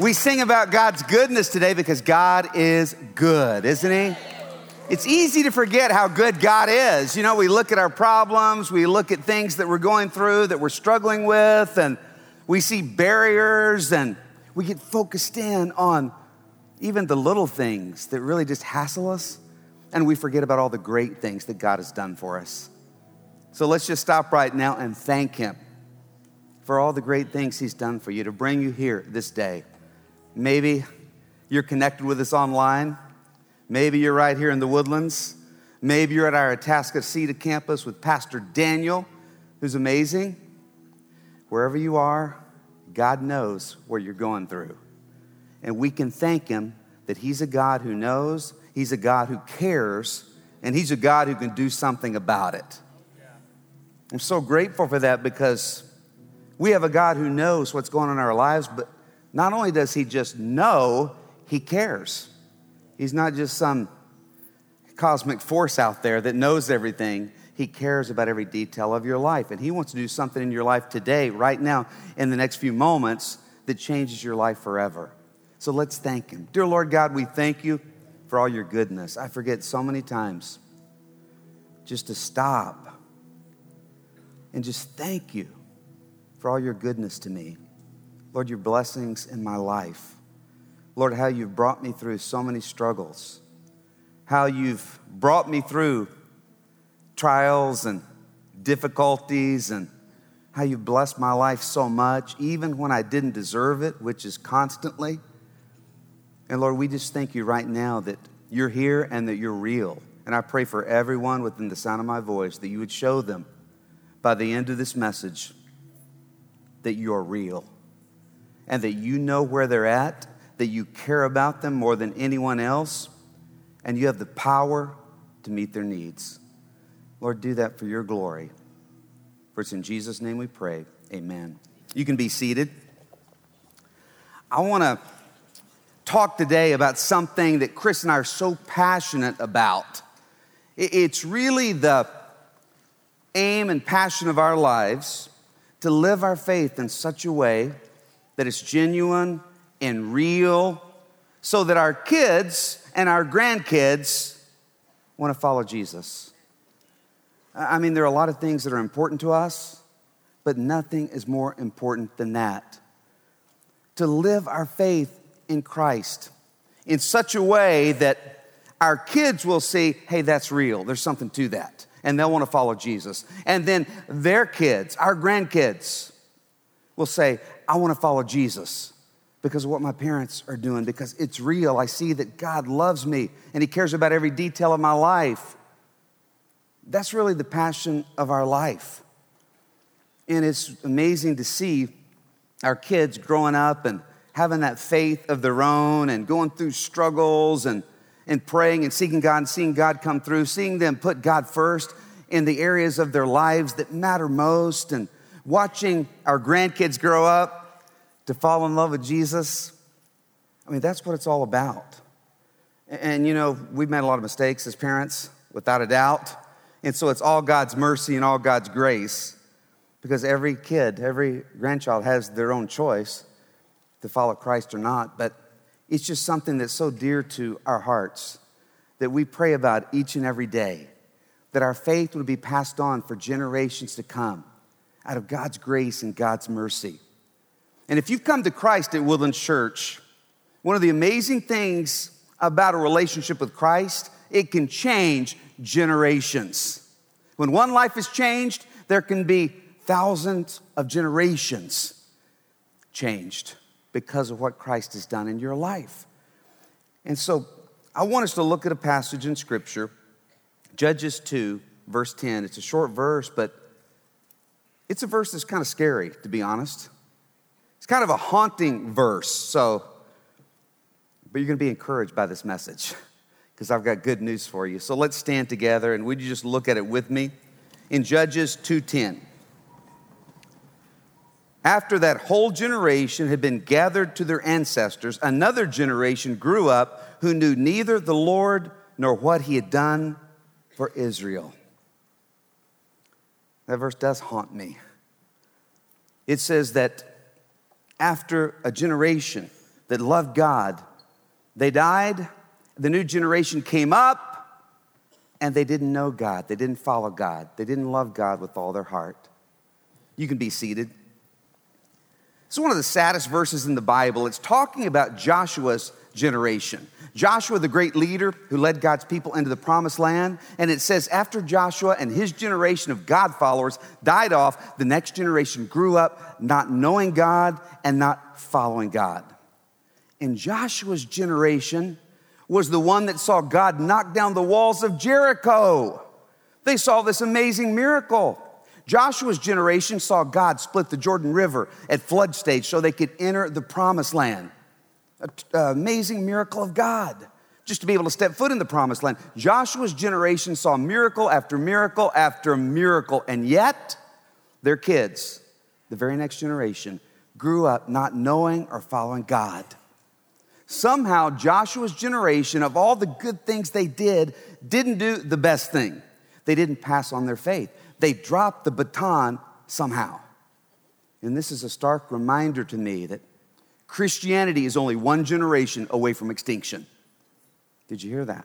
We sing about God's goodness today because God is good, isn't He? It's easy to forget how good God is. You know, we look at our problems, we look at things that we're going through, that we're struggling with, and we see barriers, and we get focused in on even the little things that really just hassle us, and we forget about all the great things that God has done for us. So let's just stop right now and thank Him for all the great things He's done for you to bring you here this day. Maybe you're connected with us online. Maybe you're right here in the woodlands. Maybe you're at our Atascocita campus with Pastor Daniel, who's amazing. Wherever you are, God knows what you're going through. And we can thank Him that He's a God who knows, He's a God who cares, and He's a God who can do something about it. I'm so grateful for that because we have a God who knows what's going on in our lives, but not only does He just know, He cares. He's not just some cosmic force out there that knows everything. He cares about every detail of your life. And He wants to do something in your life today, right now, in the next few moments, that changes your life forever. So let's thank Him. Dear Lord God, we thank you for all your goodness. I forget so many times just to stop and just thank you for all your goodness to me. Lord, your blessings in my life. Lord, how you've brought me through so many struggles, how you've brought me through trials and difficulties, and how you've blessed my life so much, even when I didn't deserve it, which is constantly. And Lord, we just thank you right now that you're here and that you're real. And I pray for everyone within the sound of my voice that you would show them by the end of this message that you're real and that you know where they're at, that you care about them more than anyone else, and you have the power to meet their needs. Lord, do that for your glory. For it's in Jesus' name we pray. Amen. You can be seated. I want to talk today about something that Chris and I are so passionate about. It's really the aim and passion of our lives to live our faith in such a way that it's genuine and real so that our kids and our grandkids want to follow Jesus. I mean, there are a lot of things that are important to us, but nothing is more important than that. To live our faith in Christ in such a way that our kids will see, hey, that's real. There's something to that. And they'll want to follow Jesus. And then their kids, our grandkids, will say, I want to follow Jesus because of what my parents are doing, because it's real. I see that God loves me and He cares about every detail of my life. That's really the passion of our life. And it's amazing to see our kids growing up and having that faith of their own and going through struggles and, and praying and seeking God and seeing God come through, seeing them put God first in the areas of their lives that matter most, and watching our grandkids grow up to fall in love with Jesus. I mean, that's what it's all about. And, you know, we've made a lot of mistakes as parents, without a doubt. And so it's all God's mercy and all God's grace because every kid, every grandchild has their own choice to follow Christ or not. But it's just something that's so dear to our hearts that we pray about each and every day, that our faith would be passed on for generations to come out of God's grace and God's mercy. And if you've come to Christ at Woodlands Church, one of the amazing things about a relationship with Christ, it can change generations. When one life is changed, there can be thousands of generations changed because of what Christ has done in your life. And so I want us to look at a passage in Scripture, Judges 2, verse 10. It's a short verse, but it's a verse that's kind of scary, to be honest. It's kind of a haunting verse. So, but you're going to be encouraged by this message because I've got good news for you. So let's stand together and would you just look at it with me? In Judges 2:10. After that whole generation had been gathered to their ancestors, another generation grew up who knew neither the Lord nor what he had done for Israel. That verse does haunt me. It says that after a generation that loved God. They died, the new generation came up, and they didn't know God. They didn't follow God. They didn't love God with all their heart. You can be seated. It's one of the saddest verses in the Bible. It's talking about Joshua's generation. Joshua, the great leader who led God's people into the promised land. And it says, after Joshua and his generation of God followers died off, the next generation grew up not knowing God and not following God. And Joshua's generation was the one that saw God knock down the walls of Jericho. They saw this amazing miracle. Joshua's generation saw God split the Jordan River at flood stage so they could enter the promised land. An uh, amazing miracle of God just to be able to step foot in the promised land. Joshua's generation saw miracle after miracle after miracle, and yet their kids, the very next generation, grew up not knowing or following God. Somehow, Joshua's generation, of all the good things they did, didn't do the best thing. They didn't pass on their faith. They dropped the baton somehow. And this is a stark reminder to me that Christianity is only one generation away from extinction. Did you hear that?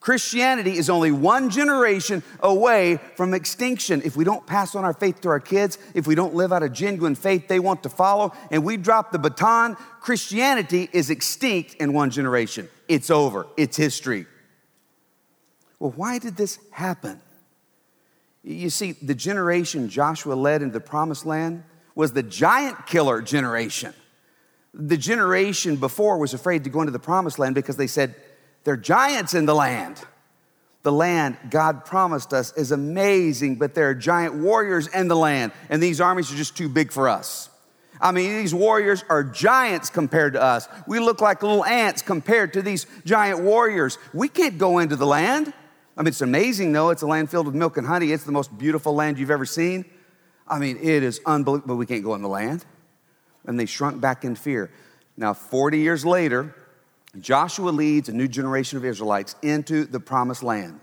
Christianity is only one generation away from extinction. If we don't pass on our faith to our kids, if we don't live out a genuine faith they want to follow, and we drop the baton, Christianity is extinct in one generation. It's over, it's history. Well, why did this happen? You see, the generation Joshua led into the promised land was the giant killer generation. The generation before was afraid to go into the promised land because they said, there are giants in the land. The land God promised us is amazing, but there are giant warriors in the land, and these armies are just too big for us. I mean, these warriors are giants compared to us. We look like little ants compared to these giant warriors. We can't go into the land. I mean, it's amazing, though. It's a land filled with milk and honey. It's the most beautiful land you've ever seen. I mean, it is unbelievable, but we can't go in the land and they shrunk back in fear. Now, 40 years later, Joshua leads a new generation of Israelites into the promised land.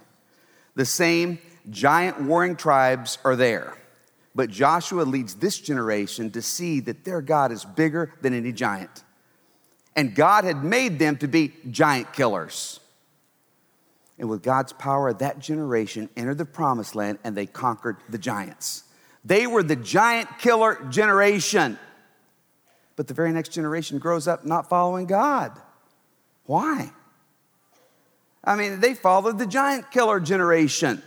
The same giant warring tribes are there, but Joshua leads this generation to see that their God is bigger than any giant. And God had made them to be giant killers. And with God's power, that generation entered the promised land and they conquered the giants. They were the giant killer generation. But the very next generation grows up not following God. Why? I mean, they followed the giant killer generation.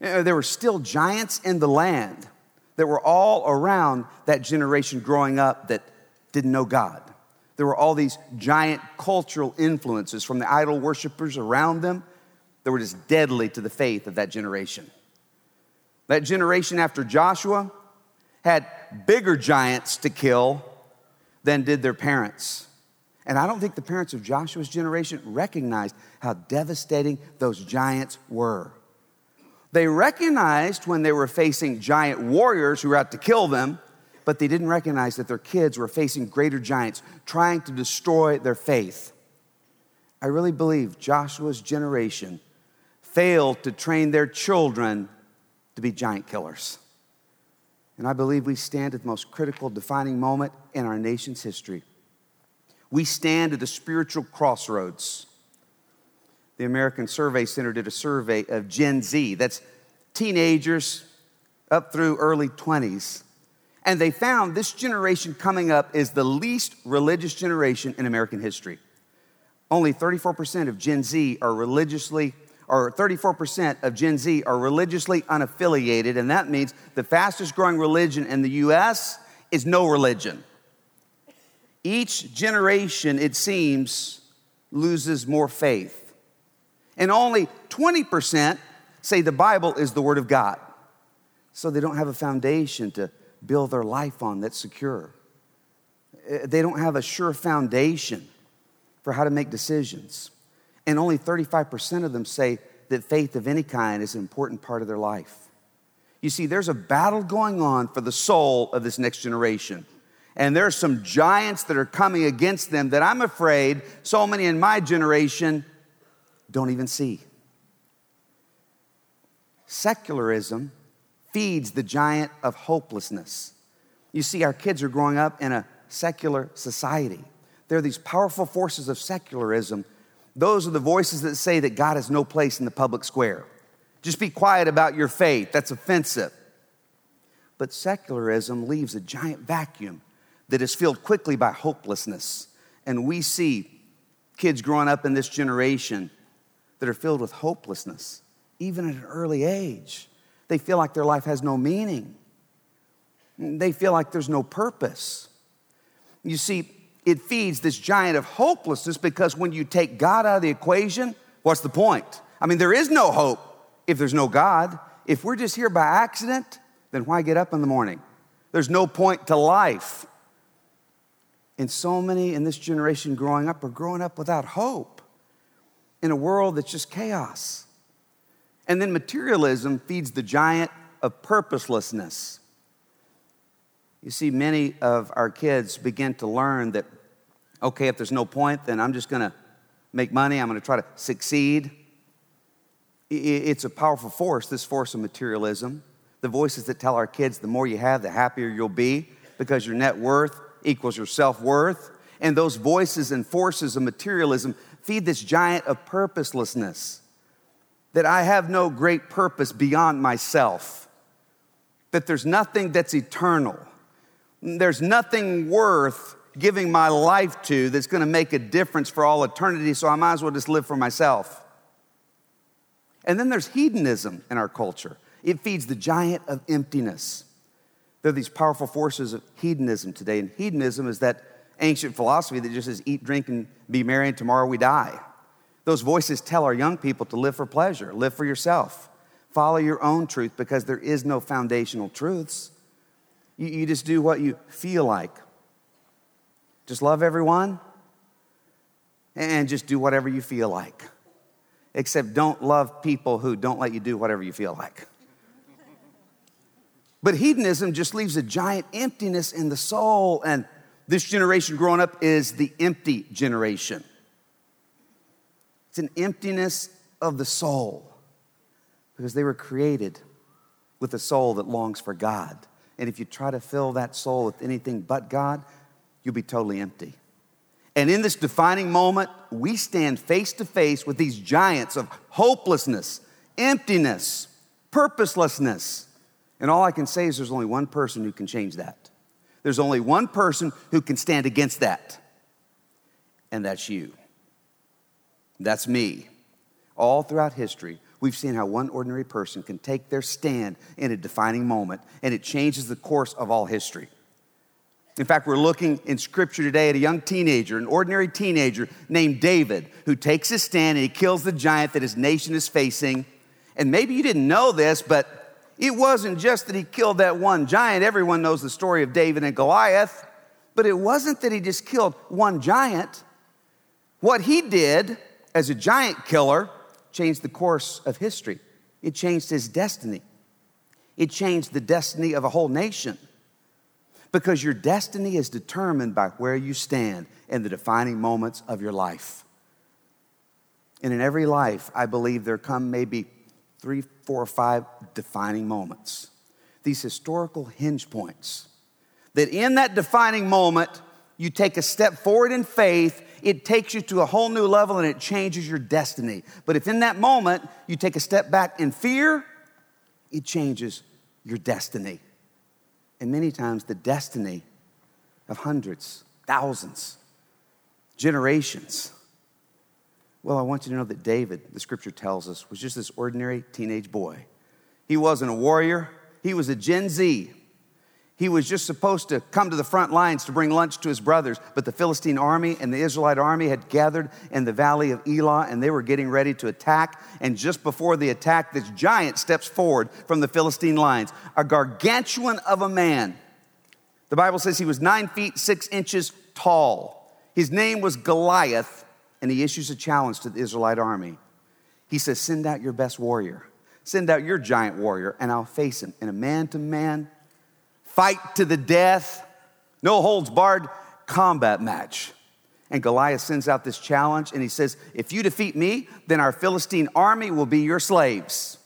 There were still giants in the land that were all around that generation growing up that didn't know God. There were all these giant cultural influences from the idol worshippers around them that were just deadly to the faith of that generation. That generation after Joshua had bigger giants to kill than did their parents. And I don't think the parents of Joshua's generation recognized how devastating those giants were. They recognized when they were facing giant warriors who were out to kill them, but they didn't recognize that their kids were facing greater giants trying to destroy their faith. I really believe Joshua's generation failed to train their children to be giant killers. And I believe we stand at the most critical, defining moment in our nation's history. We stand at the spiritual crossroads. The American Survey Center did a survey of Gen Z, that's teenagers up through early 20s. And they found this generation coming up is the least religious generation in American history. Only 34% of Gen Z are religiously or 34% of Gen Z are religiously unaffiliated, and that means the fastest growing religion in the US is no religion. Each generation, it seems, loses more faith. And only 20% say the Bible is the Word of God. So they don't have a foundation to build their life on that's secure. Eh, they don't have a sure foundation for how to make decisions. And only 35% of them say that faith of any kind is an important part of their life. You see, there's a battle going on for the soul of this next generation. And there are some giants that are coming against them that I'm afraid so many in my generation don't even see. Secularism feeds the giant of hopelessness. You see, our kids are growing up in a secular society. there are these powerful forces of secularism. Those are the voices that say that God has no place in the public square. Just be quiet about your faith. That's offensive. But secularism leaves a giant vacuum that is filled quickly by hopelessness. And we see kids growing up in this generation that are filled with hopelessness, even at an early age. They feel like their life has no meaning, they feel like there's no purpose. You see, it feeds this giant of hopelessness because when you take God out of the equation, what's the point? I mean, there is no hope if there's no God. If we're just here by accident, then why get up in the morning? There's no point to life. And so many in this generation growing up are growing up without hope in a world that's just chaos. And then materialism feeds the giant of purposelessness. You see, many of our kids begin to learn that, okay, if there's no point, then I'm just gonna make money, I'm gonna try to succeed. It's a powerful force, this force of materialism. The voices that tell our kids the more you have, the happier you'll be because your net worth equals your self worth. And those voices and forces of materialism feed this giant of purposelessness that I have no great purpose beyond myself, that there's nothing that's eternal there's nothing worth giving my life to that's going to make a difference for all eternity, so I might as well just live for myself. And then there's hedonism in our culture. It feeds the giant of emptiness. There are these powerful forces of hedonism today, and hedonism is that ancient philosophy that just says eat, drink, and be merry, and tomorrow we die. Those voices tell our young people to live for pleasure, live for yourself, follow your own truth because there is no foundational truths. You, you just do what you feel like. Just love everyone and just do whatever you feel like. Except don't love people who don't let you do whatever you feel like. But hedonism just leaves a giant emptiness in the soul. And this generation growing up is the empty generation. It's an emptiness of the soul because they were created with a soul that longs for God. And if you try to fill that soul with anything but God, you'll be totally empty. And in this defining moment, we stand face to face with these giants of hopelessness, emptiness, purposelessness. And all I can say is there's only one person who can change that. There's only one person who can stand against that, and that's you. That's me. All throughout history, we've seen how one ordinary person can take their stand in a defining moment and it changes the course of all history. In fact, we're looking in scripture today at a young teenager, an ordinary teenager named David, who takes his stand and he kills the giant that his nation is facing. And maybe you didn't know this, but it wasn't just that he killed that one giant. Everyone knows the story of David and Goliath. But it wasn't that he just killed one giant. What he did as a giant killer changed the course of history, it changed his destiny. It changed the destiny of a whole nation. Because your destiny is determined by where you stand in the defining moments of your life. And in every life, I believe there come maybe three, four, or five defining moments. These historical hinge points. That in that defining moment, you take a step forward in faith it takes you to a whole new level and it changes your destiny. But if in that moment you take a step back in fear, it changes your destiny. And many times the destiny of hundreds, thousands, generations. Well, I want you to know that David, the scripture tells us, was just this ordinary teenage boy. He wasn't a warrior, he was a Gen Z. He was just supposed to come to the front lines to bring lunch to his brothers, but the Philistine army and the Israelite army had gathered in the valley of Elah and they were getting ready to attack. And just before the attack, this giant steps forward from the Philistine lines, a gargantuan of a man. The Bible says he was nine feet six inches tall. His name was Goliath, and he issues a challenge to the Israelite army. He says, Send out your best warrior, send out your giant warrior, and I'll face him in a man to man fight to the death, no holds barred combat match. And Goliath sends out this challenge and he says, If you defeat me, then our Philistine army will be your slaves.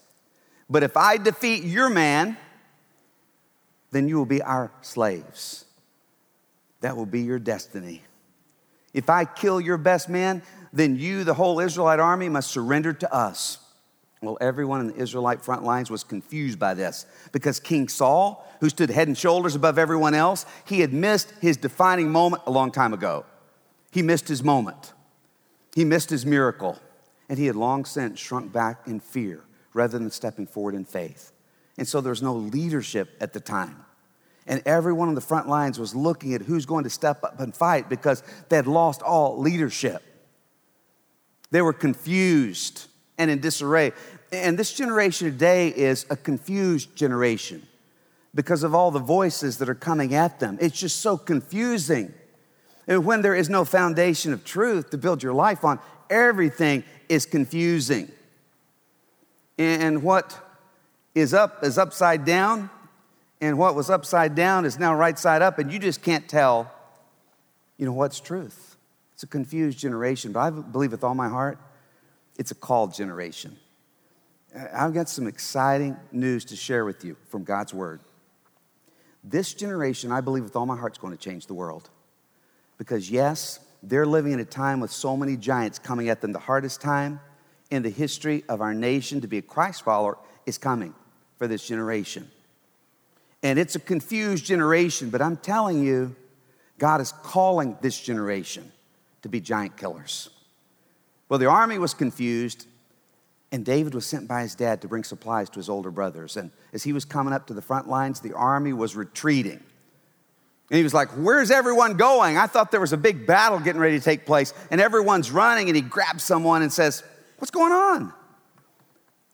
But if I defeat your man, then you will be our slaves. That will be your destiny. If I kill your best man, then you, the whole Israelite army, must surrender to us. Well, everyone in the Israelite front lines was confused by this because King Saul, who stood head and shoulders above everyone else, he had missed his defining moment a long time ago. He missed his moment, he missed his miracle, and he had long since shrunk back in fear rather than stepping forward in faith. And so there was no leadership at the time. And everyone on the front lines was looking at who's going to step up and fight because they had lost all leadership. They were confused and in disarray. And this generation today is a confused generation because of all the voices that are coming at them. It's just so confusing. And when there is no foundation of truth to build your life on, everything is confusing. And what is up is upside down, and what was upside down is now right side up, and you just can't tell, you know, what's truth. It's a confused generation, but I believe with all my heart, it's a called generation. I've got some exciting news to share with you from God's Word. This generation, I believe with all my heart, is going to change the world. Because, yes, they're living in a time with so many giants coming at them. The hardest time in the history of our nation to be a Christ follower is coming for this generation. And it's a confused generation, but I'm telling you, God is calling this generation to be giant killers. Well, the army was confused, and David was sent by his dad to bring supplies to his older brothers. And as he was coming up to the front lines, the army was retreating. And he was like, Where's everyone going? I thought there was a big battle getting ready to take place, and everyone's running. And he grabs someone and says, What's going on?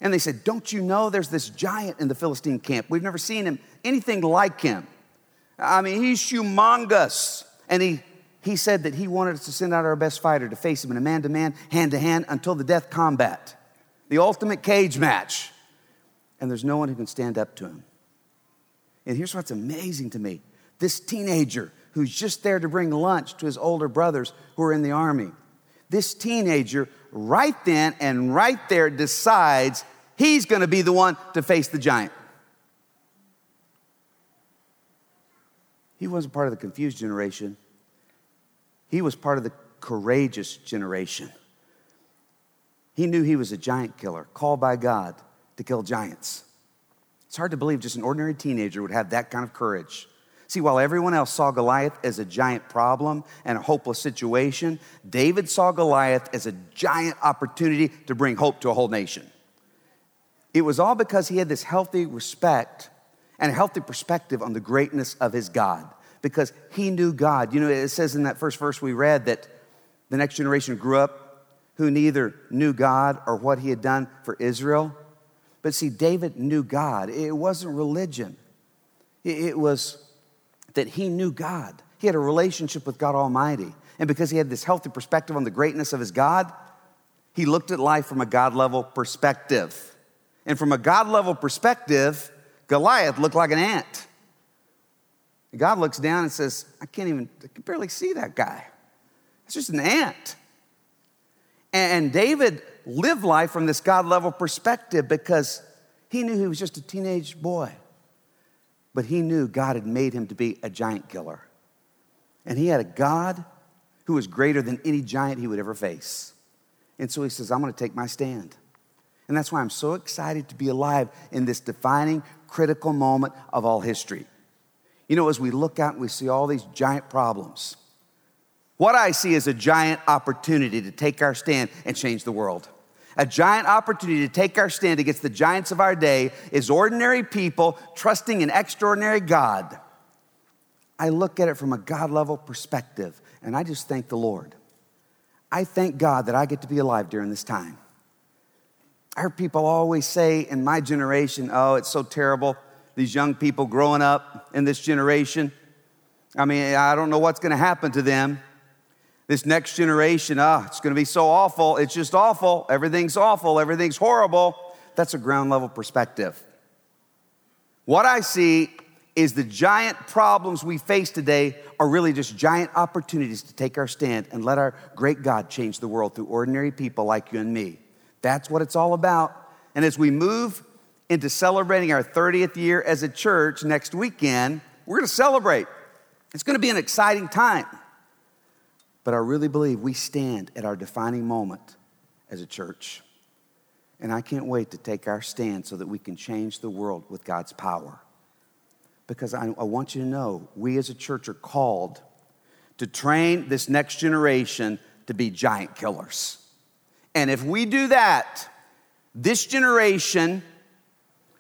And they said, Don't you know there's this giant in the Philistine camp? We've never seen him, anything like him. I mean, he's humongous. And he, he said that he wanted us to send out our best fighter to face him in a man to man, hand to hand, until the death combat, the ultimate cage match. And there's no one who can stand up to him. And here's what's amazing to me this teenager who's just there to bring lunch to his older brothers who are in the army. This teenager, right then and right there, decides he's gonna be the one to face the giant. He wasn't part of the confused generation, he was part of the courageous generation. He knew he was a giant killer, called by God to kill giants. It's hard to believe just an ordinary teenager would have that kind of courage. See, while everyone else saw Goliath as a giant problem and a hopeless situation, David saw Goliath as a giant opportunity to bring hope to a whole nation. It was all because he had this healthy respect and a healthy perspective on the greatness of his God, because he knew God. You know, it says in that first verse we read that the next generation grew up who neither knew God or what he had done for Israel. But see, David knew God. It wasn't religion, it was that he knew God. He had a relationship with God Almighty. And because he had this healthy perspective on the greatness of his God, he looked at life from a God level perspective. And from a God level perspective, Goliath looked like an ant. God looks down and says, I can't even, I can barely see that guy. It's just an ant. And David lived life from this God level perspective because he knew he was just a teenage boy. But he knew God had made him to be a giant killer. And he had a God who was greater than any giant he would ever face. And so he says, I'm going to take my stand. And that's why I'm so excited to be alive in this defining, critical moment of all history. You know, as we look out and we see all these giant problems, what I see is a giant opportunity to take our stand and change the world. A giant opportunity to take our stand against the giants of our day is ordinary people trusting an extraordinary God. I look at it from a God level perspective, and I just thank the Lord. I thank God that I get to be alive during this time. I heard people always say in my generation, oh, it's so terrible, these young people growing up in this generation. I mean, I don't know what's going to happen to them. This next generation, ah, it's going to be so awful. It's just awful. Everything's awful. Everything's horrible. That's a ground level perspective. What I see is the giant problems we face today are really just giant opportunities to take our stand and let our great God change the world through ordinary people like you and me. That's what it's all about. And as we move into celebrating our 30th year as a church next weekend, we're going to celebrate. It's going to be an exciting time. But I really believe we stand at our defining moment as a church. And I can't wait to take our stand so that we can change the world with God's power. Because I, I want you to know we as a church are called to train this next generation to be giant killers. And if we do that, this generation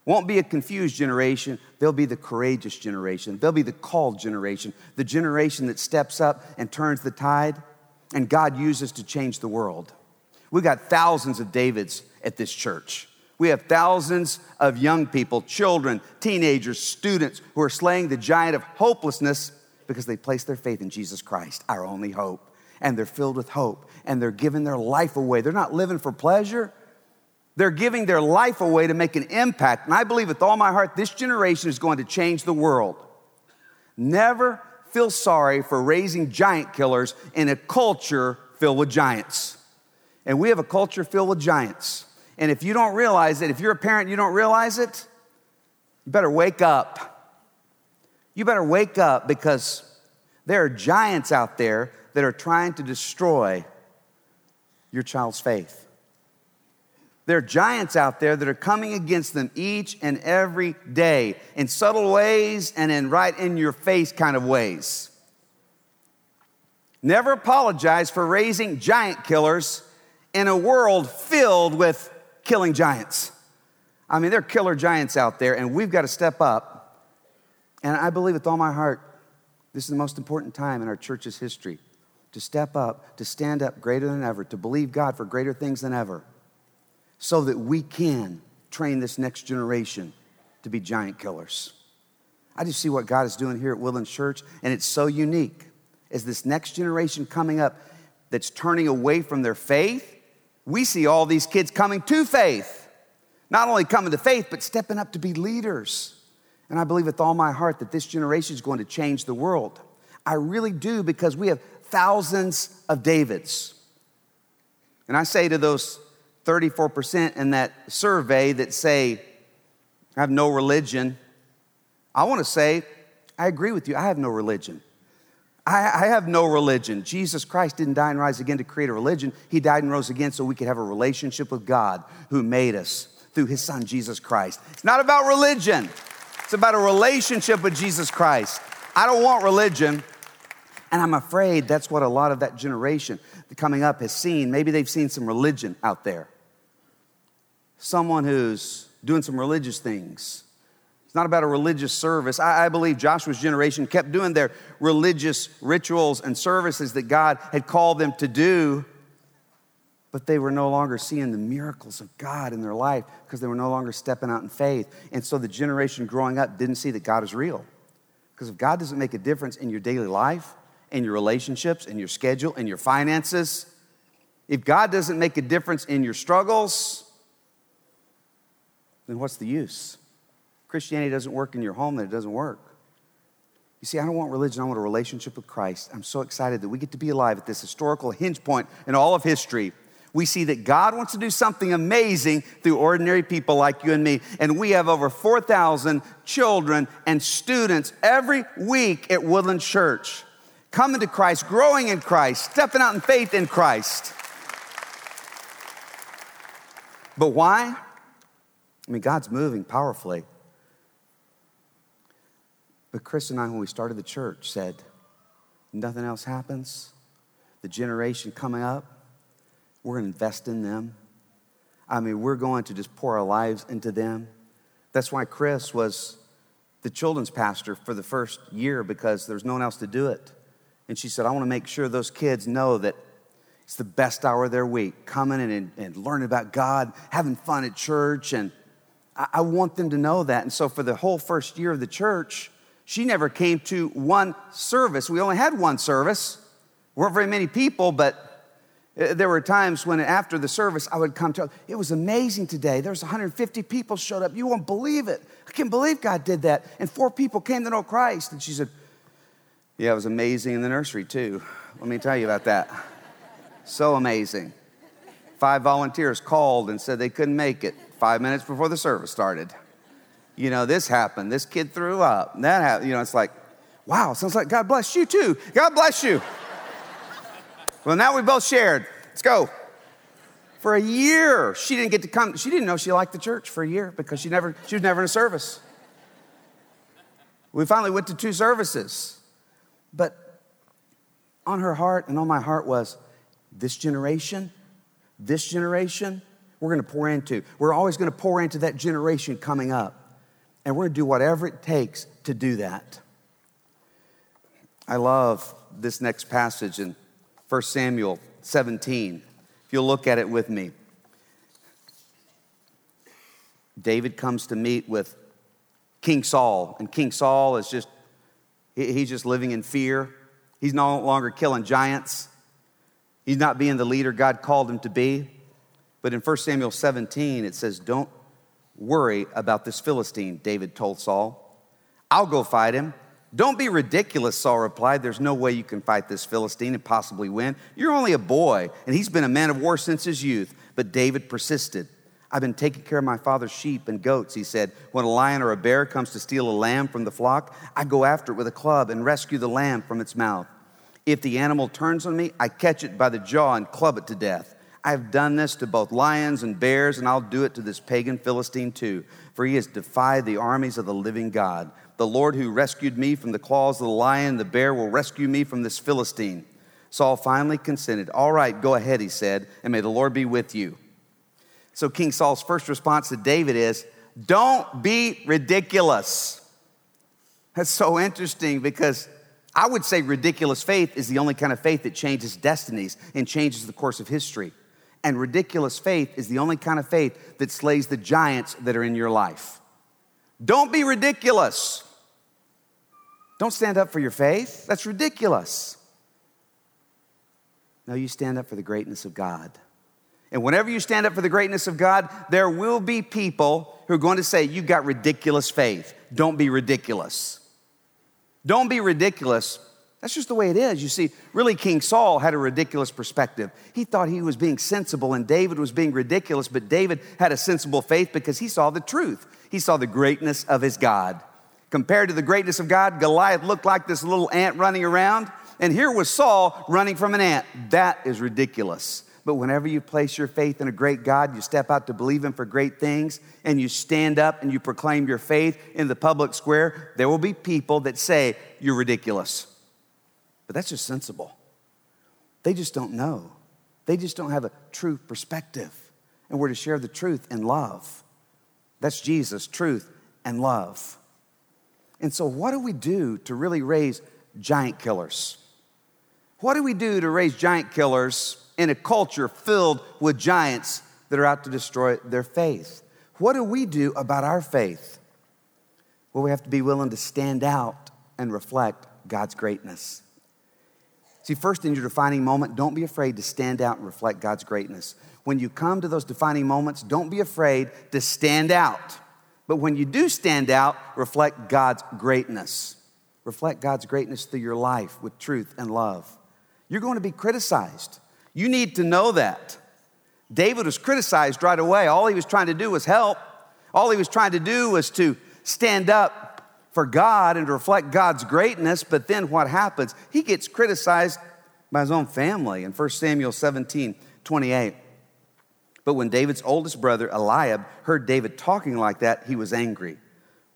won't be a confused generation. They'll be the courageous generation. They'll be the called generation, the generation that steps up and turns the tide, and God uses to change the world. We've got thousands of Davids at this church. We have thousands of young people, children, teenagers, students who are slaying the giant of hopelessness because they place their faith in Jesus Christ, our only hope. And they're filled with hope and they're giving their life away. They're not living for pleasure, they're giving their life away to make an impact. And I believe with all my heart, this generation is going to change the world. Never feel sorry for raising giant killers in a culture filled with giants. And we have a culture filled with giants. And if you don't realize it, if you're a parent you don't realize it, you better wake up. You better wake up because there are giants out there that are trying to destroy your child's faith. There are giants out there that are coming against them each and every day in subtle ways and in right in your face kind of ways. Never apologize for raising giant killers in a world filled with killing giants. I mean, there are killer giants out there, and we've got to step up. And I believe with all my heart, this is the most important time in our church's history to step up, to stand up greater than ever, to believe God for greater things than ever so that we can train this next generation to be giant killers. I just see what God is doing here at Woodlands Church, and it's so unique. As this next generation coming up that's turning away from their faith, we see all these kids coming to faith. Not only coming to faith, but stepping up to be leaders. And I believe with all my heart that this generation is going to change the world. I really do because we have thousands of Davids. And I say to those 34% in that survey that say, I have no religion. I want to say, I agree with you. I have no religion. I, I, have no religion. Jesus Christ didn't die and rise again to create a religion. He died and rose again so we could have a relationship with God who made us through his son, Jesus Christ. It's not about religion, it's about a relationship with Jesus Christ. I don't want religion. And I'm afraid that's what a lot of that generation coming up has seen. Maybe they've seen some religion out there someone who's doing some religious things. It's not about a religious service. I, I, believe Joshua's generation kept doing their religious rituals and services that God had called them to do, but they were no longer seeing the miracles of God in their life because they were no longer stepping out in faith. And so the generation growing up didn't see that God is real. Because if God doesn't make a difference in your daily life, in your relationships, in your schedule, in your finances, if God doesn't make a difference in your struggles, then what's the use? Christianity doesn't work in your home, then it doesn't work. You see, I don't want religion, I want a relationship with Christ. I'm so excited that we get to be alive at this historical hinge point in all of history. We see that God wants to do something amazing through ordinary people like you and me. And we have over 4,000 children and students every week at Woodlands Church coming to Christ, growing in Christ, stepping out in faith in Christ. But why? I mean, God's moving powerfully. But Chris and I, when we started the church, said, nothing else happens. The generation coming up, we're going to invest in them. I mean, we're going to just pour our lives into them. That's why Chris was the children's pastor for the first year because there's no one else to do it. And she said, I want to make sure those kids know that it's the best hour of their week, coming and, and learning about God, having fun at church, and I want them to know that. And so, for the whole first year of the church, she never came to one service. We only had one service. We weren't very many people, but uh, there were times when after the service, I would come to, it was amazing today. There was 150 people showed up. You won't believe it. I can't believe God did that. And four people came to know Christ. And she said, Yeah, it was amazing in the nursery too. Let me tell you about that. So amazing. Five volunteers called and said they couldn't make it five minutes before the service started. You know, this happened. This kid threw up. That happened. You know, it's like, wow, sounds like God bless you too. God bless you. Well, now we both shared. Let's go. For a year, she didn't get to come. She didn't know she liked the church for a year because she never she was never in a service. We finally went to two services. But on her heart and on my heart was this generation, this generation, we're going to pour into. We're always going to pour into that generation coming up. And we're going to do whatever it takes to do that. I love this next passage in 1 Samuel 17. If you'll look at it with me. David comes to meet with King Saul, and King Saul is just, he's just living in fear. He's no longer killing giants. He's not being the leader God called him to be. But in 1 Samuel 17, it says, Don't worry about this Philistine, David told Saul. I'll go fight him. Don't be ridiculous, Saul replied. There's no way you can fight this Philistine and possibly win. You're only a boy, and he's been a man of war since his youth. But David persisted. I've been taking care of my father's sheep and goats, he said. When a lion or a bear comes to steal a lamb from the flock, I go after it with a club and rescue the lamb from its mouth. If the animal turns on me, I catch it by the jaw and club it to death. I have done this to both lions and bears, and I'll do it to this pagan Philistine too, for he has defied the armies of the living God. The Lord who rescued me from the claws of the lion, the bear, will rescue me from this Philistine. Saul finally consented. All right, go ahead, he said, and may the Lord be with you. So King Saul's first response to David is, Don't be ridiculous. That's so interesting because I would say ridiculous faith is the only kind of faith that changes destinies and changes the course of history. And ridiculous faith is the only kind of faith that slays the giants that are in your life. Don't be ridiculous. Don't stand up for your faith. That's ridiculous. No, you stand up for the greatness of God. And whenever you stand up for the greatness of God, there will be people who are going to say, You've got ridiculous faith. Don't be ridiculous. Don't be ridiculous. That's just the way it is. You see, really, King Saul had a ridiculous perspective. He thought he was being sensible and David was being ridiculous, but David had a sensible faith because he saw the truth. He saw the greatness of his God. Compared to the greatness of God, Goliath looked like this little ant running around, and here was Saul running from an ant. That is ridiculous. But whenever you place your faith in a great God, you step out to believe Him for great things, and you stand up and you proclaim your faith in the public square, there will be people that say, You're ridiculous. But that's just sensible. They just don't know. They just don't have a true perspective. And we're to share the truth and love. That's Jesus, truth and love. And so, what do we do to really raise giant killers? What do we do to raise giant killers in a culture filled with giants that are out to destroy their faith. What do we do about our faith? Well, we have to be willing to stand out and reflect God's greatness. See, first in your defining moment, don't be afraid to stand out and reflect God's greatness. When you come to those defining moments, don't be afraid to stand out. But when you do stand out, reflect God's greatness. Reflect God's greatness through your life with truth and love. You're going to be criticized. You need to know that. David was criticized right away. All he was trying to do was help. All he was trying to do was to stand up for God and to reflect God's greatness. But then what happens? He gets criticized by his own family in 1 Samuel 17 28. But when David's oldest brother, Eliab, heard David talking like that, he was angry.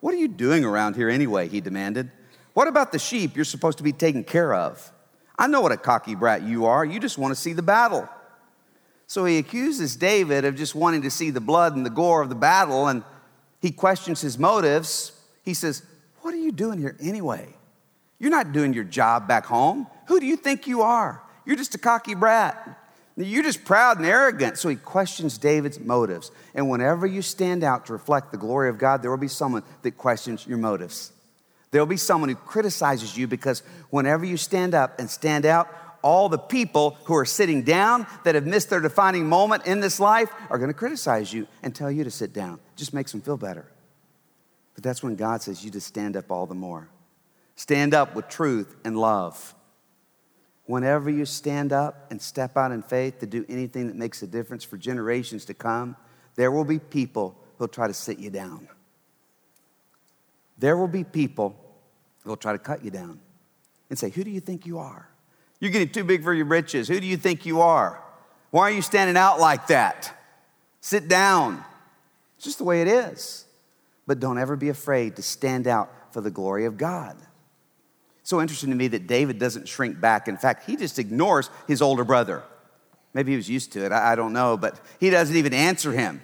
What are you doing around here anyway? He demanded. What about the sheep you're supposed to be taking care of? I know what a cocky brat you are. You just want to see the battle. So he accuses David of just wanting to see the blood and the gore of the battle, and he questions his motives. He says, What are you doing here anyway? You're not doing your job back home. Who do you think you are? You're just a cocky brat. You're just proud and arrogant. So he questions David's motives. And whenever you stand out to reflect the glory of God, there will be someone that questions your motives. There'll be someone who criticizes you because whenever you stand up and stand out, all the people who are sitting down that have missed their defining moment in this life are going to criticize you and tell you to sit down. Just makes them feel better. But that's when God says you just stand up all the more. Stand up with truth and love. Whenever you stand up and step out in faith to do anything that makes a difference for generations to come, there will be people who'll try to sit you down. There will be people who will try to cut you down and say, Who do you think you are? You're getting too big for your britches. Who do you think you are? Why are you standing out like that? Sit down. It's just the way it is. But don't ever be afraid to stand out for the glory of God. So interesting to me that David doesn't shrink back. In fact, he just ignores his older brother. Maybe he was used to it, I, don't know, but he doesn't even answer him.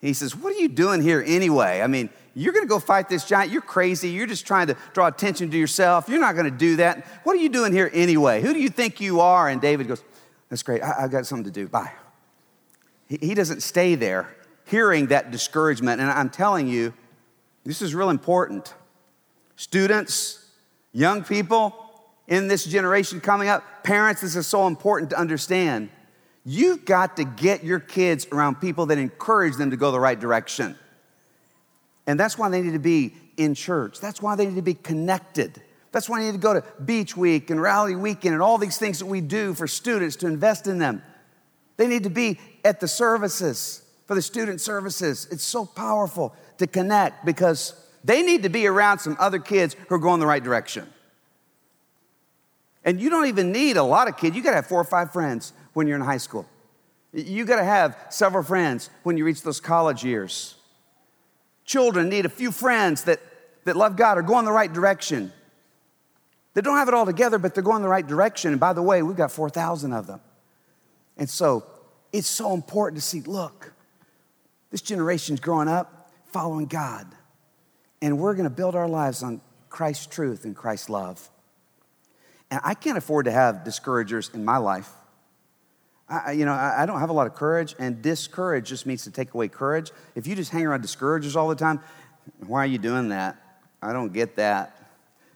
He says, What are you doing here anyway? I mean, you're gonna go fight this giant. You're crazy. You're just trying to draw attention to yourself. You're not gonna do that. What are you doing here anyway? Who do you think you are? And David goes, That's great. I, have got something to do. Bye. He, he doesn't stay there hearing that discouragement. And I'm telling you, this is real important. Students, young people in this generation coming up, parents, this is so important to understand. You've got to get your kids around people that encourage them to go the right direction. And that's why they need to be in church. That's why they need to be connected. That's why they need to go to Beach Week and Rally Weekend and all these things that we do for students to invest in them. They need to be at the services for the student services. It's so powerful to connect because they need to be around some other kids who are going the right direction. And you don't even need a lot of kids. You got to have four or five friends when you're in high school. You got to have several friends when you reach those college years. Children need a few friends that, that love God or go in the right direction. They don't have it all together, but they're going the right direction. And by the way, we've got 4,000 of them. And so it's so important to see look, this generation's growing up following God. And we're going to build our lives on Christ's truth and Christ's love. And I can't afford to have discouragers in my life. I, you know, I, don't have a lot of courage, and discourage just means to take away courage. If you just hang around discouragers all the time, why are you doing that? I don't get that.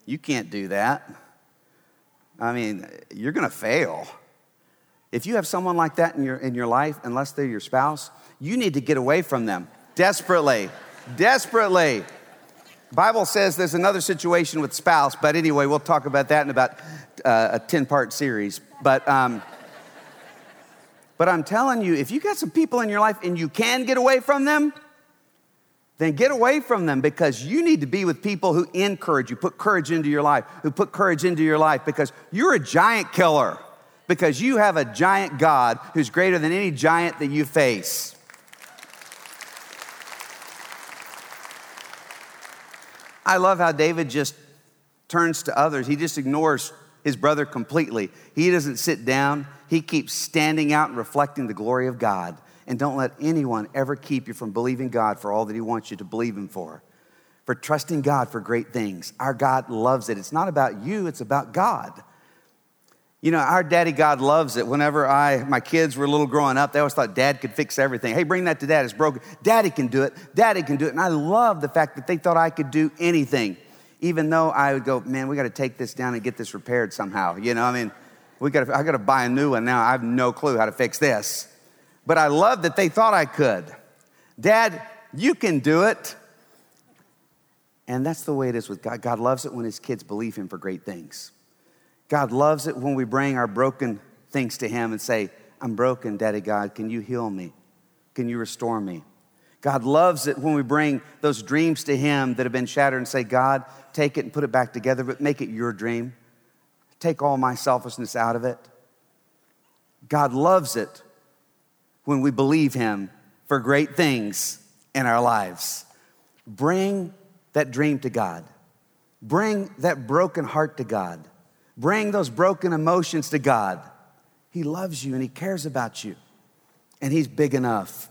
You can't do that. I mean, you're going to fail. If you have someone like that in your, in your life, unless they're your spouse, you need to get away from them desperately. Desperately. Bible says there's another situation with spouse, but anyway, we'll talk about that in about uh, a 10 part series. But, um, but I'm telling you, if you got some people in your life and you can get away from them, then get away from them because you need to be with people who encourage you, put courage into your life, who put courage into your life because you're a giant killer, because you have a giant God who's greater than any giant that you face. I love how David just turns to others. He just ignores his brother completely. He doesn't sit down, he keeps standing out and reflecting the glory of God. And don't let anyone ever keep you from believing God for all that he wants you to believe him for. For trusting God for great things. Our God loves it. It's not about you, it's about God. You know, our daddy God loves it. Whenever I, my kids were little growing up, they always thought dad could fix everything. Hey, bring that to dad, it's broken. Daddy can do it, daddy can do it. And I love the fact that they thought I could do anything, even though I would go, man, we got to take this down and get this repaired somehow. You know, I mean, we gotta, I got to buy a new one now. I have no clue how to fix this. But I love that they thought I could. Dad, you can do it. And that's the way it is with God. God loves it when his kids believe him for great things. God loves it when we bring our broken things to Him and say, I'm broken, Daddy God. Can you heal me? Can you restore me? God loves it when we bring those dreams to Him that have been shattered and say, God, take it and put it back together, but make it your dream. Take all my selfishness out of it. God loves it when we believe Him for great things in our lives. Bring that dream to God, bring that broken heart to God. Bring those broken emotions to God. He loves you and He cares about you, and He's big enough.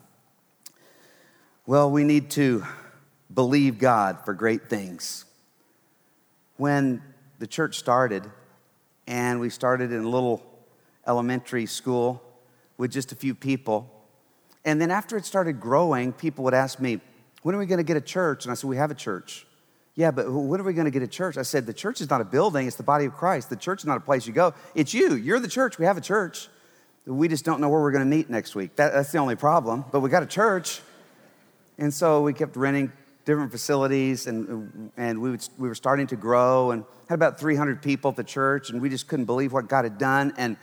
Well, we need to believe God for great things. When the church started, and we started in a little elementary school with just a few people, and then after it started growing, people would ask me, When are we going to get a church? And I said, We have a church. Yeah, but when are we going to get a church? I said, The church is not a building, it's the body of Christ. The church is not a place you go. It's you. You're the church. We have a church. We just don't know where we're going to meet next week. That, that's the only problem. But we got a church. And so we kept renting different facilities, and, and we, would, we were starting to grow and had about 300 people at the church, and we just couldn't believe what God had done. And,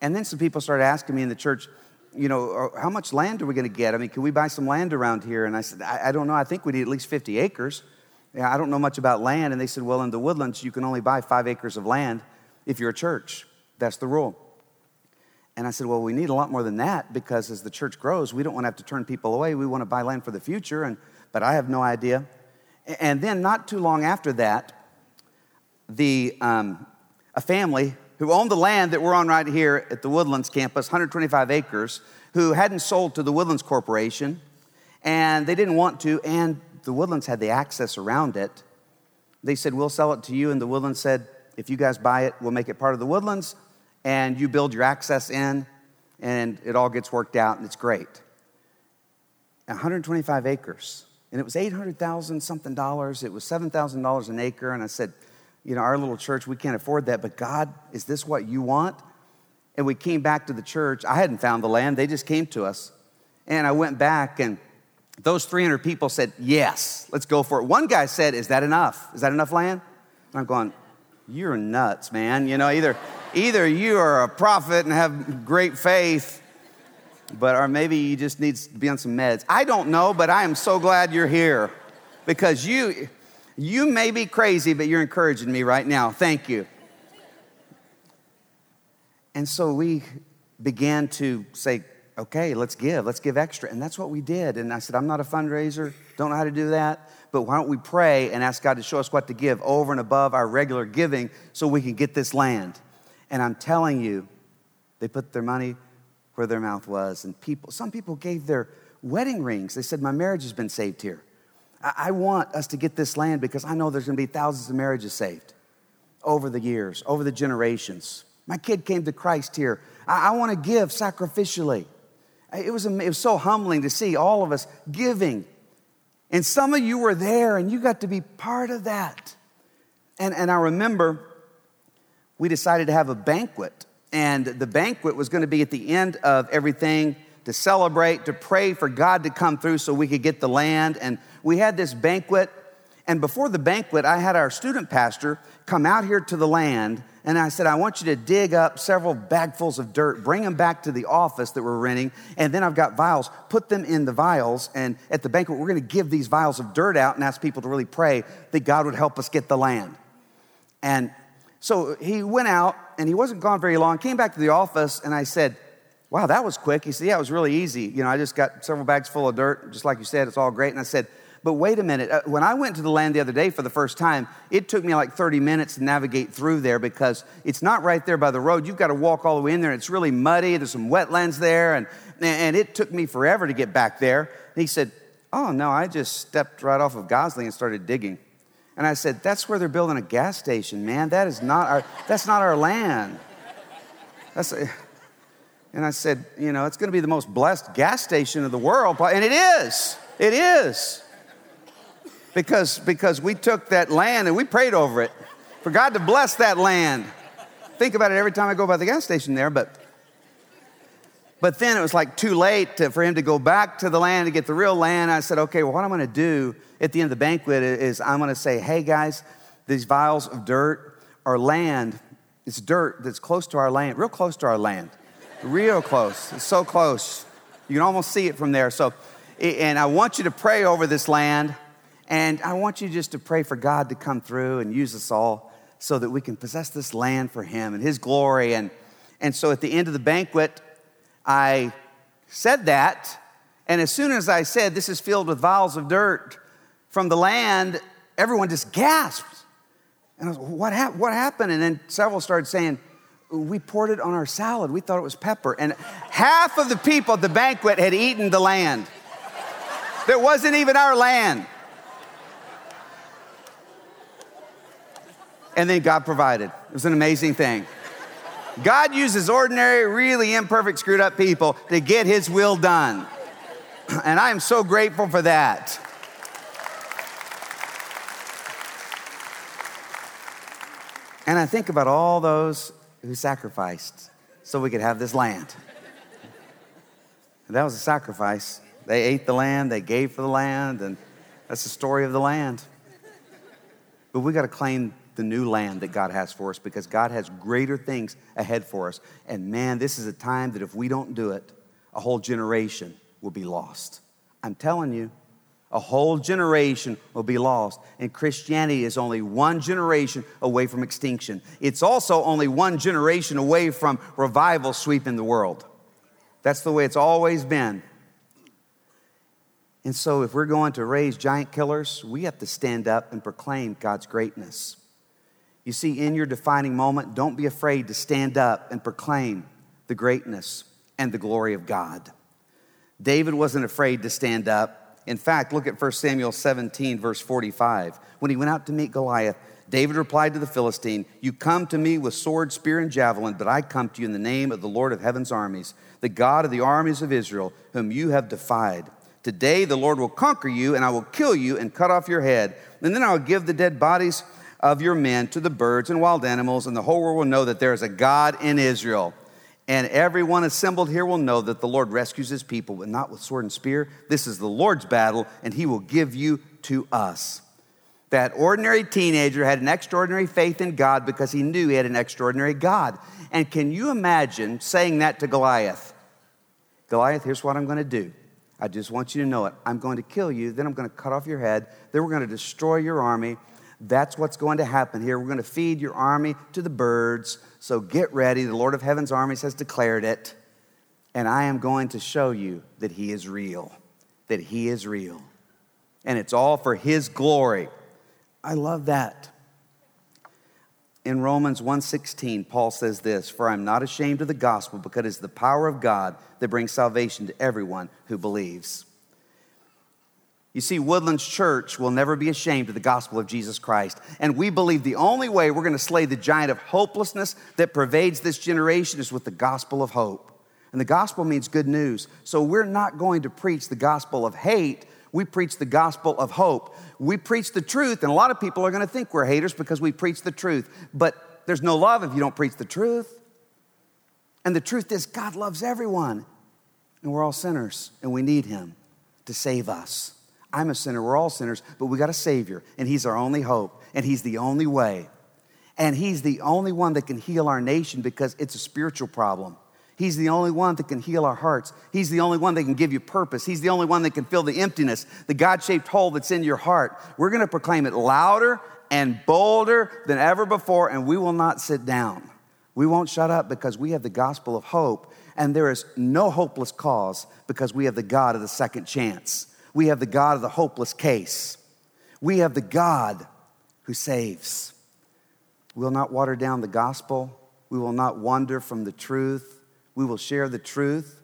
and then some people started asking me in the church, you know, oh, how much land are we going to get? I mean, can we buy some land around here? And I said, I, I don't know. I think we need at least 50 acres. I don't know much about land. And they said, well, in the woodlands, you can only buy five acres of land if you're a church. That's the rule. And I said, Well, we need a lot more than that because as the church grows, we don't want to have to turn people away. We want to buy land for the future. And, but I have no idea. And then, not too long after that, the, um, a family who owned the land that we're on right here at the Woodlands campus, 125 acres, who hadn't sold to the Woodlands Corporation, and they didn't want to, and the Woodlands had the access around it. They said, We'll sell it to you. And the Woodlands said, If you guys buy it, we'll make it part of the Woodlands, and you build your access in, and it all gets worked out, and it's great. 125 acres. And it was 800,000 something dollars. It was $7,000 an acre. And I said, You know, our little church, we can't afford that, but God, is this what you want? And we came back to the church. I hadn't found the land, they just came to us. And I went back and those 300 people said, Yes, let's go for it. One guy said, Is that enough? Is that enough land? And I'm going, You're nuts, man. You know, either, either you are a prophet and have great faith, but or maybe you just need to be on some meds. I don't know, but I am so glad you're here because you you may be crazy, but you're encouraging me right now. Thank you. And so we began to say, okay, let's give, let's give extra. And that's what we did. And I said, I'm not a fundraiser, don't know how to do that, but why don't we pray and ask God to show us what to give over and above our regular giving so we can get this land? And I'm telling you, they put their money where their mouth was. And people, some people gave their wedding rings. They said, My marriage has been saved here. I, I want us to get this land because I know there's gonna be thousands of marriages saved over the years, over the generations. My kid came to Christ here. I, I wanna give sacrificially. It was, it was so humbling to see all of us giving. And some of you were there and you got to be part of that. And, and I remember we decided to have a banquet. And the banquet was going to be at the end of everything to celebrate, to pray for God to come through so we could get the land. And we had this banquet. And before the banquet, I had our student pastor come out here to the land and I said, I want you to dig up several bagfuls of dirt, bring them back to the office that we're renting, and then I've got vials. Put them in the vials, and at the banquet, we're going to give these vials of dirt out and ask people to really pray that God would help us get the land. And so he went out, and he wasn't gone very long, came back to the office, and I said, Wow, that was quick. He said, Yeah, it was really easy. You know, I just got several bags full of dirt, just like you said, it's all great. And I said, but wait a minute, uh, when I went to the land the other day for the first time, it took me like 30 minutes to navigate through there because it's not right there by the road. You've got to walk all the way in there. It's really muddy. There's some wetlands there. And, and it took me forever to get back there. And he said, Oh, no, I just stepped right off of Gosling and started digging. And I said, That's where they're building a gas station, man. That is not our, that's not our land. That's a, and I said, You know, it's going to be the most blessed gas station of the world. And it is. It is because, because we took that land and we prayed over it for God to bless that land. Think about it every time I go by the gas station there, but but then it was like too late to, for him to go back to the land to get the real land. I said, okay, well, what I'm gonna do at the end of the banquet is I'm gonna say, hey guys, these vials of dirt are land. It's dirt that's close to our land, real close to our land, real close. It's so close. You can almost see it from there. So, and I want you to pray over this land. And I want you just to pray for God to come through and use us all so that we can possess this land for Him and His glory. And, and so at the end of the banquet, I said that. And as soon as I said, This is filled with vials of dirt from the land, everyone just gasped. And I was, what, what happened? And then several started saying, we poured it on our salad. We thought it was pepper. And half of the people at the banquet had eaten the land. That wasn't even our land. And then God provided. It was an amazing thing. God uses ordinary, really imperfect, screwed up people to get his will done. And I am so grateful for that. And I think about all those who sacrificed so we could have this land. And that was a sacrifice. They ate the land, they gave for the land, and that's the story of the land. But we got to claim the new land that God has for us because God has greater things ahead for us. And man, this is a time that if we don't do it, a whole generation will be lost. I'm telling you, A whole generation will be lost. And Christianity is only one generation away from extinction. It's also only one generation away from revival sweeping the world. That's the way it's always been. And so, if we're going to raise giant killers, we have to stand up and proclaim God's greatness. You see, in your defining moment, don't be afraid to stand up and proclaim the greatness and the glory of God. David wasn't afraid to stand up. In fact, look at 1 Samuel 17, verse 45. When he went out to meet Goliath, David replied to the Philistine, You come to me with sword, spear, and javelin, but I come to you in the name of the Lord of heaven's armies, the God of the armies of Israel, whom you have defied. Today the Lord will conquer you, and I will kill you and cut off your head. And then I will give the dead bodies of your men to the birds and wild animals, and the whole world will know that there is a God in Israel. And everyone assembled here will know that the Lord rescues his people, but not with sword and spear. This is the Lord's battle, and he will give you to us. That ordinary teenager had an extraordinary faith in God because he knew he had an extraordinary God. And can you imagine saying that to Goliath? Goliath, here's what I'm going to do. I just want you to know it. I'm going to kill you, then I'm going to cut off your head, then we're going to destroy your army. That's what's going to happen here. We're going to feed your army to the birds. So get ready. The Lord of Heaven's armies has declared it. And I am going to show you that He is real, that He is real. And it's all for His glory. I love that. In Romans 1:16, Paul says this, "For I'm not ashamed of the gospel because it's the power of God that brings salvation to everyone who believes." You see, Woodlands Church will never be ashamed of the gospel of Jesus Christ. And we believe the only way we're going to slay the giant of hopelessness that pervades this generation is with the gospel of hope. And the gospel means good news. So we're not going to preach the gospel of hate, we preach the gospel of hope. We preach the truth, and a lot of people are going to think we're haters because we preach the truth. But there's no love if you don't preach the truth. And the truth is, God loves everyone, and we're all sinners, and we need Him to save us. I'm a sinner, we're all sinners, but we got a Savior, and He's our only hope, and He's the only way. And He's the only one that can heal our nation because it's a spiritual problem. He's the only one that can heal our hearts. He's the only one that can give you purpose. He's the only one that can fill the emptiness, the God shaped hole that's in your heart. We're going to proclaim it louder and bolder than ever before, and we will not sit down. We won't shut up because we have the gospel of hope, and there is no hopeless cause because we have the God of the second chance. We have the God of the hopeless case. We have the God who saves. We will not water down the gospel. We will not wander from the truth. We will share the truth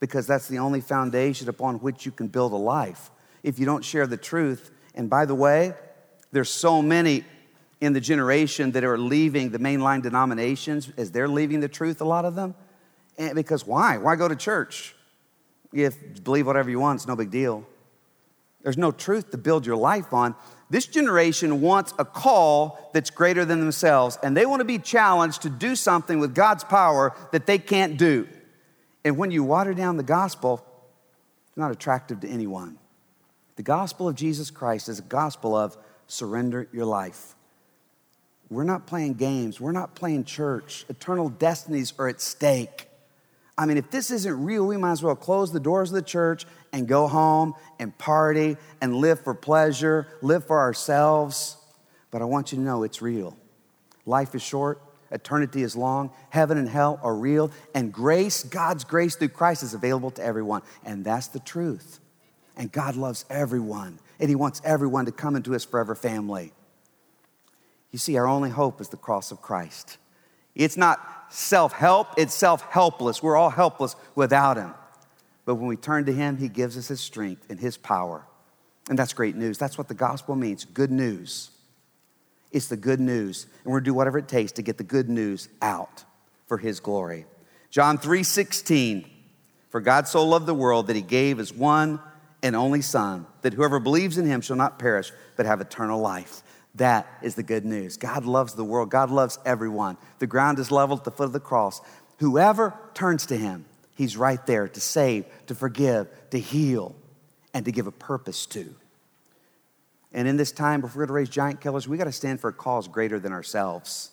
because that's the only foundation upon which you can build a life. If you don't share the truth, and by the way, there's so many in the generation that are leaving the mainline denominations as they're leaving the truth, a lot of them. And because why? Why go to church? If believe whatever you want, it's no big deal. There's no truth to build your life on. This generation wants a call that's greater than themselves, and they want to be challenged to do something with God's power that they can't do. And when you water down the gospel, it's not attractive to anyone. The gospel of Jesus Christ is a gospel of surrender your life. We're not playing games, we're not playing church. Eternal destinies are at stake. I mean, if this isn't real, we might as well close the doors of the church and go home and party and live for pleasure, live for ourselves. But I want you to know it's real. Life is short, eternity is long, heaven and hell are real, and grace, God's grace through Christ, is available to everyone. And that's the truth. And God loves everyone, and He wants everyone to come into His forever family. You see, our only hope is the cross of Christ. It's not self help, it's self helpless. We're all helpless without Him. But when we turn to Him, He gives us His strength and His power. And that's great news. That's what the gospel means good news. It's the good news. And we're going to do whatever it takes to get the good news out for His glory. John 3 16. For God so loved the world that He gave His one and only Son, that whoever believes in Him shall not perish, but have eternal life. That is the good news. God loves the world. God loves everyone. The ground is leveled at the foot of the cross. Whoever turns to Him, He's right there to save, to forgive, to heal, and to give a purpose to. And in this time, if we're going to raise giant killers, we got to stand for a cause greater than ourselves.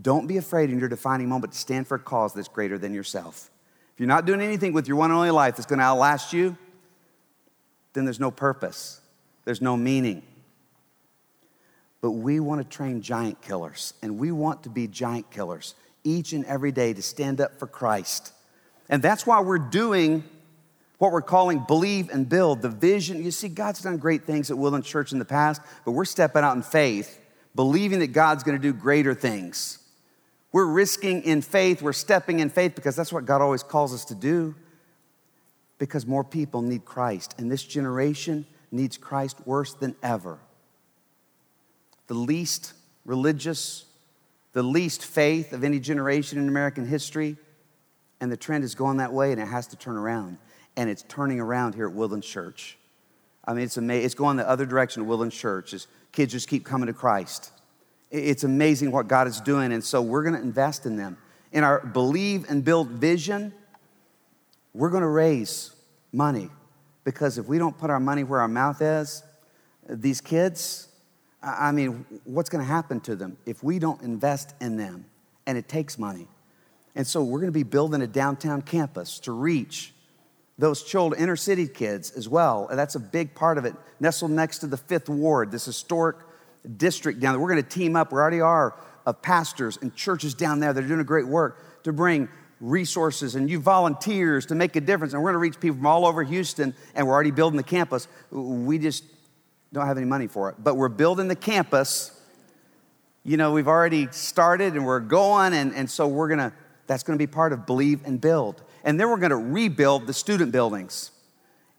Don't be afraid in your defining moment to stand for a cause that's greater than yourself. If you're not doing anything with your one and only life that's going to outlast you, then there's no purpose, there's no meaning. But we want to train giant killers, and we want to be giant killers each and every day to stand up for Christ. And that's why we're doing what we're calling believe and build the vision. You see, God's done great things at Woodland Church in the past, but we're stepping out in faith, believing that God's going to do greater things. We're risking in faith, we're stepping in faith because that's what God always calls us to do. Because more people need Christ, and this generation needs Christ worse than ever. The least religious, the least faith of any generation in American history, and the trend is going that way, and it has to turn around and it's turning around here at Woodland Church. I mean, it's amazing. It's going the other direction at Woodland Church as kids just keep coming to Christ. It's amazing what God is doing, and so we're going to invest in them. In our believe and build vision, we're going to raise money because if we don't put our money where our mouth is, these kids, I mean, what's going to happen to them if we don't invest in them? And it takes money. And so we're going to be building a downtown campus to reach those children, inner city kids as well. And that's a big part of it. Nestled next to the Fifth Ward, this historic district down there. We're going to team up, we already are, of pastors and churches down there that are doing a great work to bring resources and you volunteers to make a difference. And we're going to reach people from all over Houston, and we're already building the campus. We just don't have any money for it. But we're building the campus. You know, we've already started and we're going, and, and so we're to, that's to be part of Believe and Build. And then we're to rebuild the student buildings.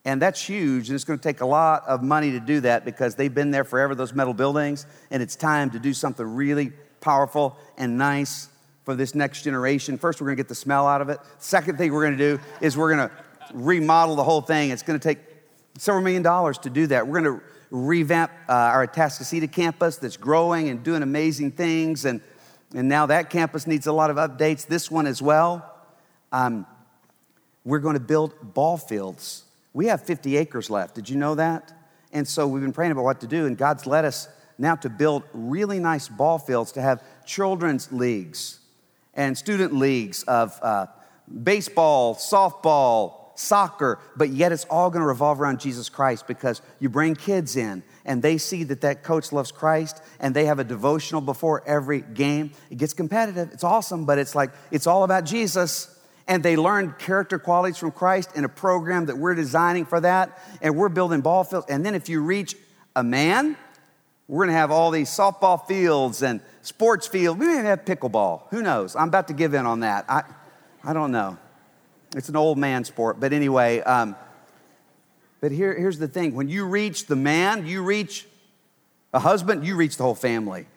And that's huge, and it's to take a lot of money to do that because they've been there forever, those metal buildings, and it's time to do something really powerful and nice for this next generation. First, we're to get the smell out of it. Second thing we're to do is we're to remodel the whole thing. It's to take several million dollars to do that. We're to revamp uh, our Atascocita campus that's growing and doing amazing things, and, and now that campus needs a lot of updates. This one as well. Um, we're going to build ball fields. We have 50 acres left. Did you know that? And so we've been praying about what to do, and God's led us now to build really nice ball fields to have children's leagues and student leagues of uh, baseball, softball, soccer, but yet it's all going to revolve around Jesus Christ because you bring kids in and they see that that coach loves Christ and they have a devotional before every game. It gets competitive. It's awesome, but it's like it's all about Jesus and they learned character qualities from Christ in a program that we're designing for that. And we're building ball fields. And then if you reach a man, we're gonna have all these softball fields and sports fields. We may have pickleball. Who knows? I'm about to give in on that. I, I don't know. It's an old man sport. But anyway, um, but here, here's the thing when you reach the man, you reach a husband, you reach the whole family.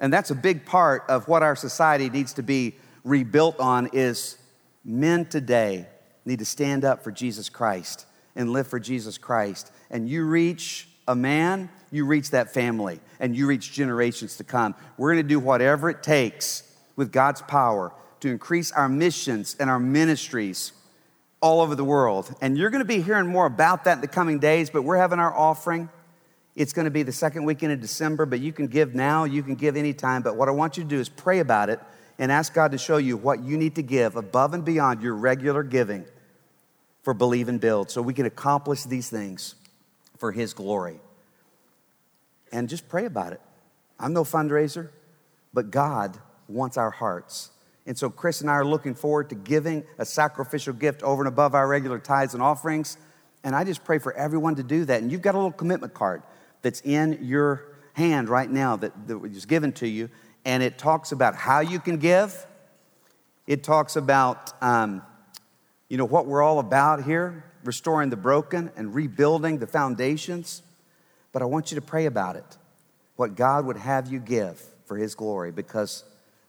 And that's a big part of what our society needs to be rebuilt on is men today need to stand up for Jesus Christ and live for Jesus Christ. And you reach a man, you reach that family, and you reach generations to come. We're going to do whatever it takes with God's power to increase our missions and our ministries all over the world. And you're going to be hearing more about that in the coming days, but we're having our offering. It's going to be the second weekend of December, but you can give now, you can give anytime. But what I want you to do is pray about it and ask God to show you what you need to give above and beyond your regular giving for Believe and Build so we can accomplish these things for His glory. And just pray about it. I'm no fundraiser, but God wants our hearts. And so Chris and I are looking forward to giving a sacrificial gift over and above our regular tithes and offerings. And I just pray for everyone to do that. And you've got a little commitment card that's in your hand right now that, that was given to you and it talks about how you can give. It talks about, um, you know, what we're all about here, restoring the broken and rebuilding the foundations. But I want you to pray about it, what God would have you give for His glory, because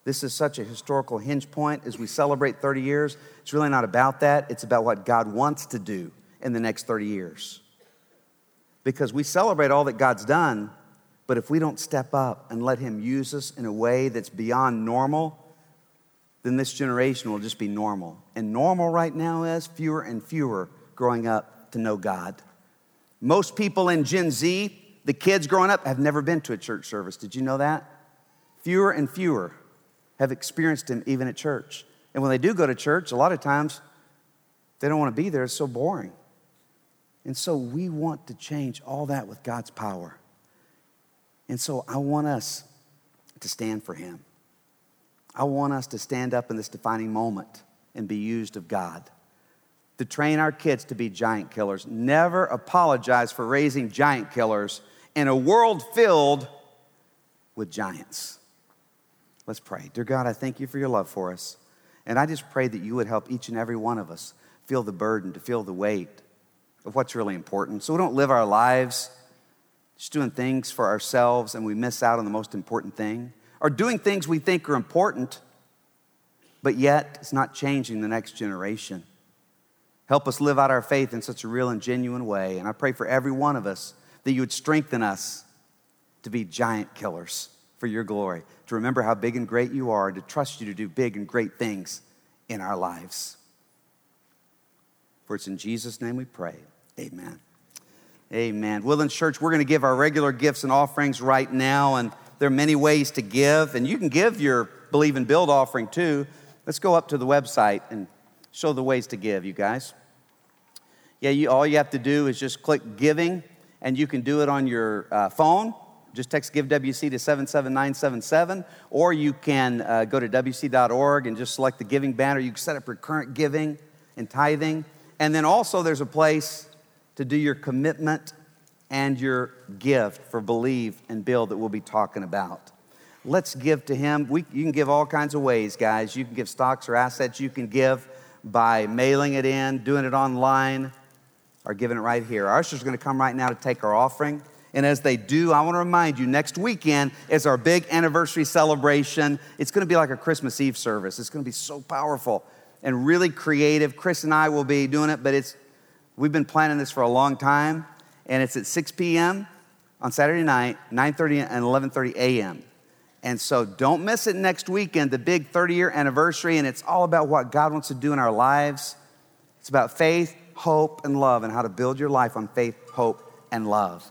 this is such a historical hinge point as we celebrate 30 years. It's really not about that, it's about what God wants to do in the next 30 years. Because we celebrate all that God's done, but if we don't step up and let Him use us in a way that's beyond normal, then this generation will just be normal. And normal right now is fewer and fewer growing up to know God. Most people in Gen Z, the kids growing up, have never been to a church service. Did you know that? Fewer and fewer have experienced Him even at church. And when they do go to church, a lot of times they don't want to be there, it's so boring. And so we want to change all that with God's power. And so I want us to stand for Him. I want us to stand up in this defining moment and be used of God. To train our kids to be giant killers. Never apologize for raising giant killers in a world filled with giants. Let's pray. Dear God, I thank you for your love for us. And I just pray that you would help each and every one of us feel the burden, to feel the weight of what's really important. So we don't live our lives just doing things for ourselves and we miss out on the most important thing, or doing things we think are important, but yet it's not changing the next generation. Help us live out our faith in such a real and genuine way. And I pray for every one of us that you would strengthen us to be giant killers for your glory, to remember how big and great you are, and to trust you to do big and great things in our lives. For it's in Jesus' name we pray. Amen. Amen. Woodlands Church, we're going to give our regular gifts and offerings right now, and there are many ways to give, and you can give your Believe and Build offering too. Let's go up to the website and show the ways to give, you guys. Yeah, you, all you have to do is just click giving, and you can do it on your uh, phone just text Give WC to 77977, or you can uh, go to WC.org and just select the giving banner. You can set up your current giving and tithing. And then also, there's a place to do your commitment and your gift for Believe and Build that we'll be talking about. Let's give to Him. We, you can give all kinds of ways, guys. You can give stocks or assets. You can give by mailing it in, doing it online, or giving it right here. Our ushers going to come right now to take our offering. And as they do, I want to remind you next weekend is our big anniversary celebration. It's going to be like a Christmas Eve service. It's going to be so powerful and really creative. Chris and I will be doing it, but it's we've been planning this for a long time, and it's at 6 p.m. on Saturday night, 9:30 and 11:30 a.m. And so don't miss it next weekend, the big 30 year anniversary, and it's all about what God wants to do in our lives. It's about faith, hope, and love, and how to build your life on faith, hope, and love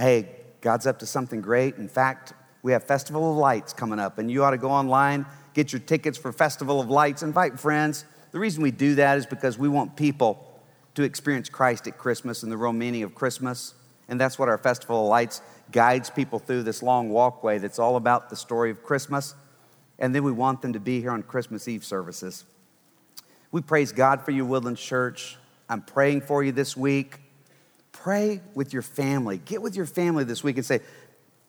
hey, God's up to something great. In fact, we have Festival of Lights coming up, and you ought to go online, get your tickets for Festival of Lights, invite friends. The reason we do that is because we want people to experience Christ at Christmas and the real meaning of Christmas. And that's what our Festival of Lights guides people through this long walkway that's all about the story of Christmas. And then we want them to be here on Christmas Eve services. We praise God for you, Woodlands Church. I'm praying for you this week. Pray with your family. Get with your family this week and say,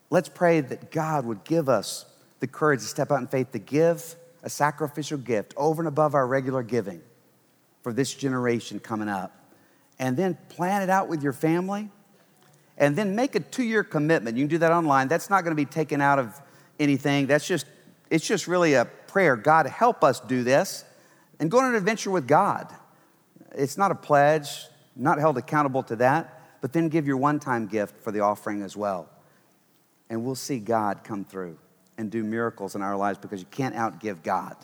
let's pray that God would give us the courage to step out in faith to give a sacrificial gift over and above our regular giving for this generation coming up. And then plan it out with your family. And then make a two year commitment. You can do that online. That's not going to be taken out of anything. That's just, it's just really a prayer. God, help us do this. And go on an adventure with God. It's not a pledge, not held accountable to that but then give your one time gift for the offering as well. And we'll see God come through and do miracles in our lives because you can't outgive God.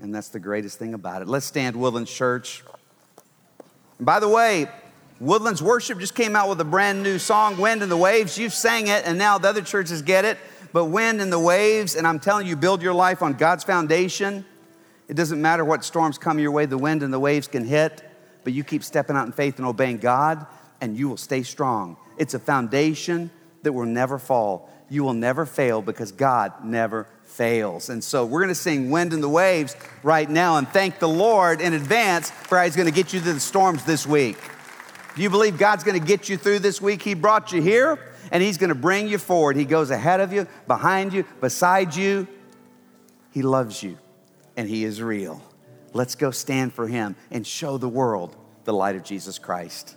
And that's the greatest thing about it. Let's stand, Woodlands Church. And by the way, Woodlands Worship just came out with a brand new song, Wind and the Waves. You've sang it, and now the other churches get it. But Wind and the Waves, and I'm telling you, build your life on God's foundation. It doesn't matter what storms come your way, the wind and the waves can hit, but you keep stepping out in faith and obeying God and you will stay strong. It's a foundation that will never fall. You will never fail because God never fails. And so we're going to sing Wind and the Waves right now and thank the Lord in advance for how He's going to get you through the storms this week. Do you believe God's going to get you through this week? He brought you here and He's going to bring you forward. He goes ahead of you, behind you, beside you. He loves you and He is real. Let's go stand for Him and show the world the light of Jesus Christ.